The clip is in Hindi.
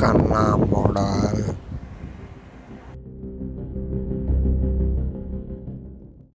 करना पड़ा।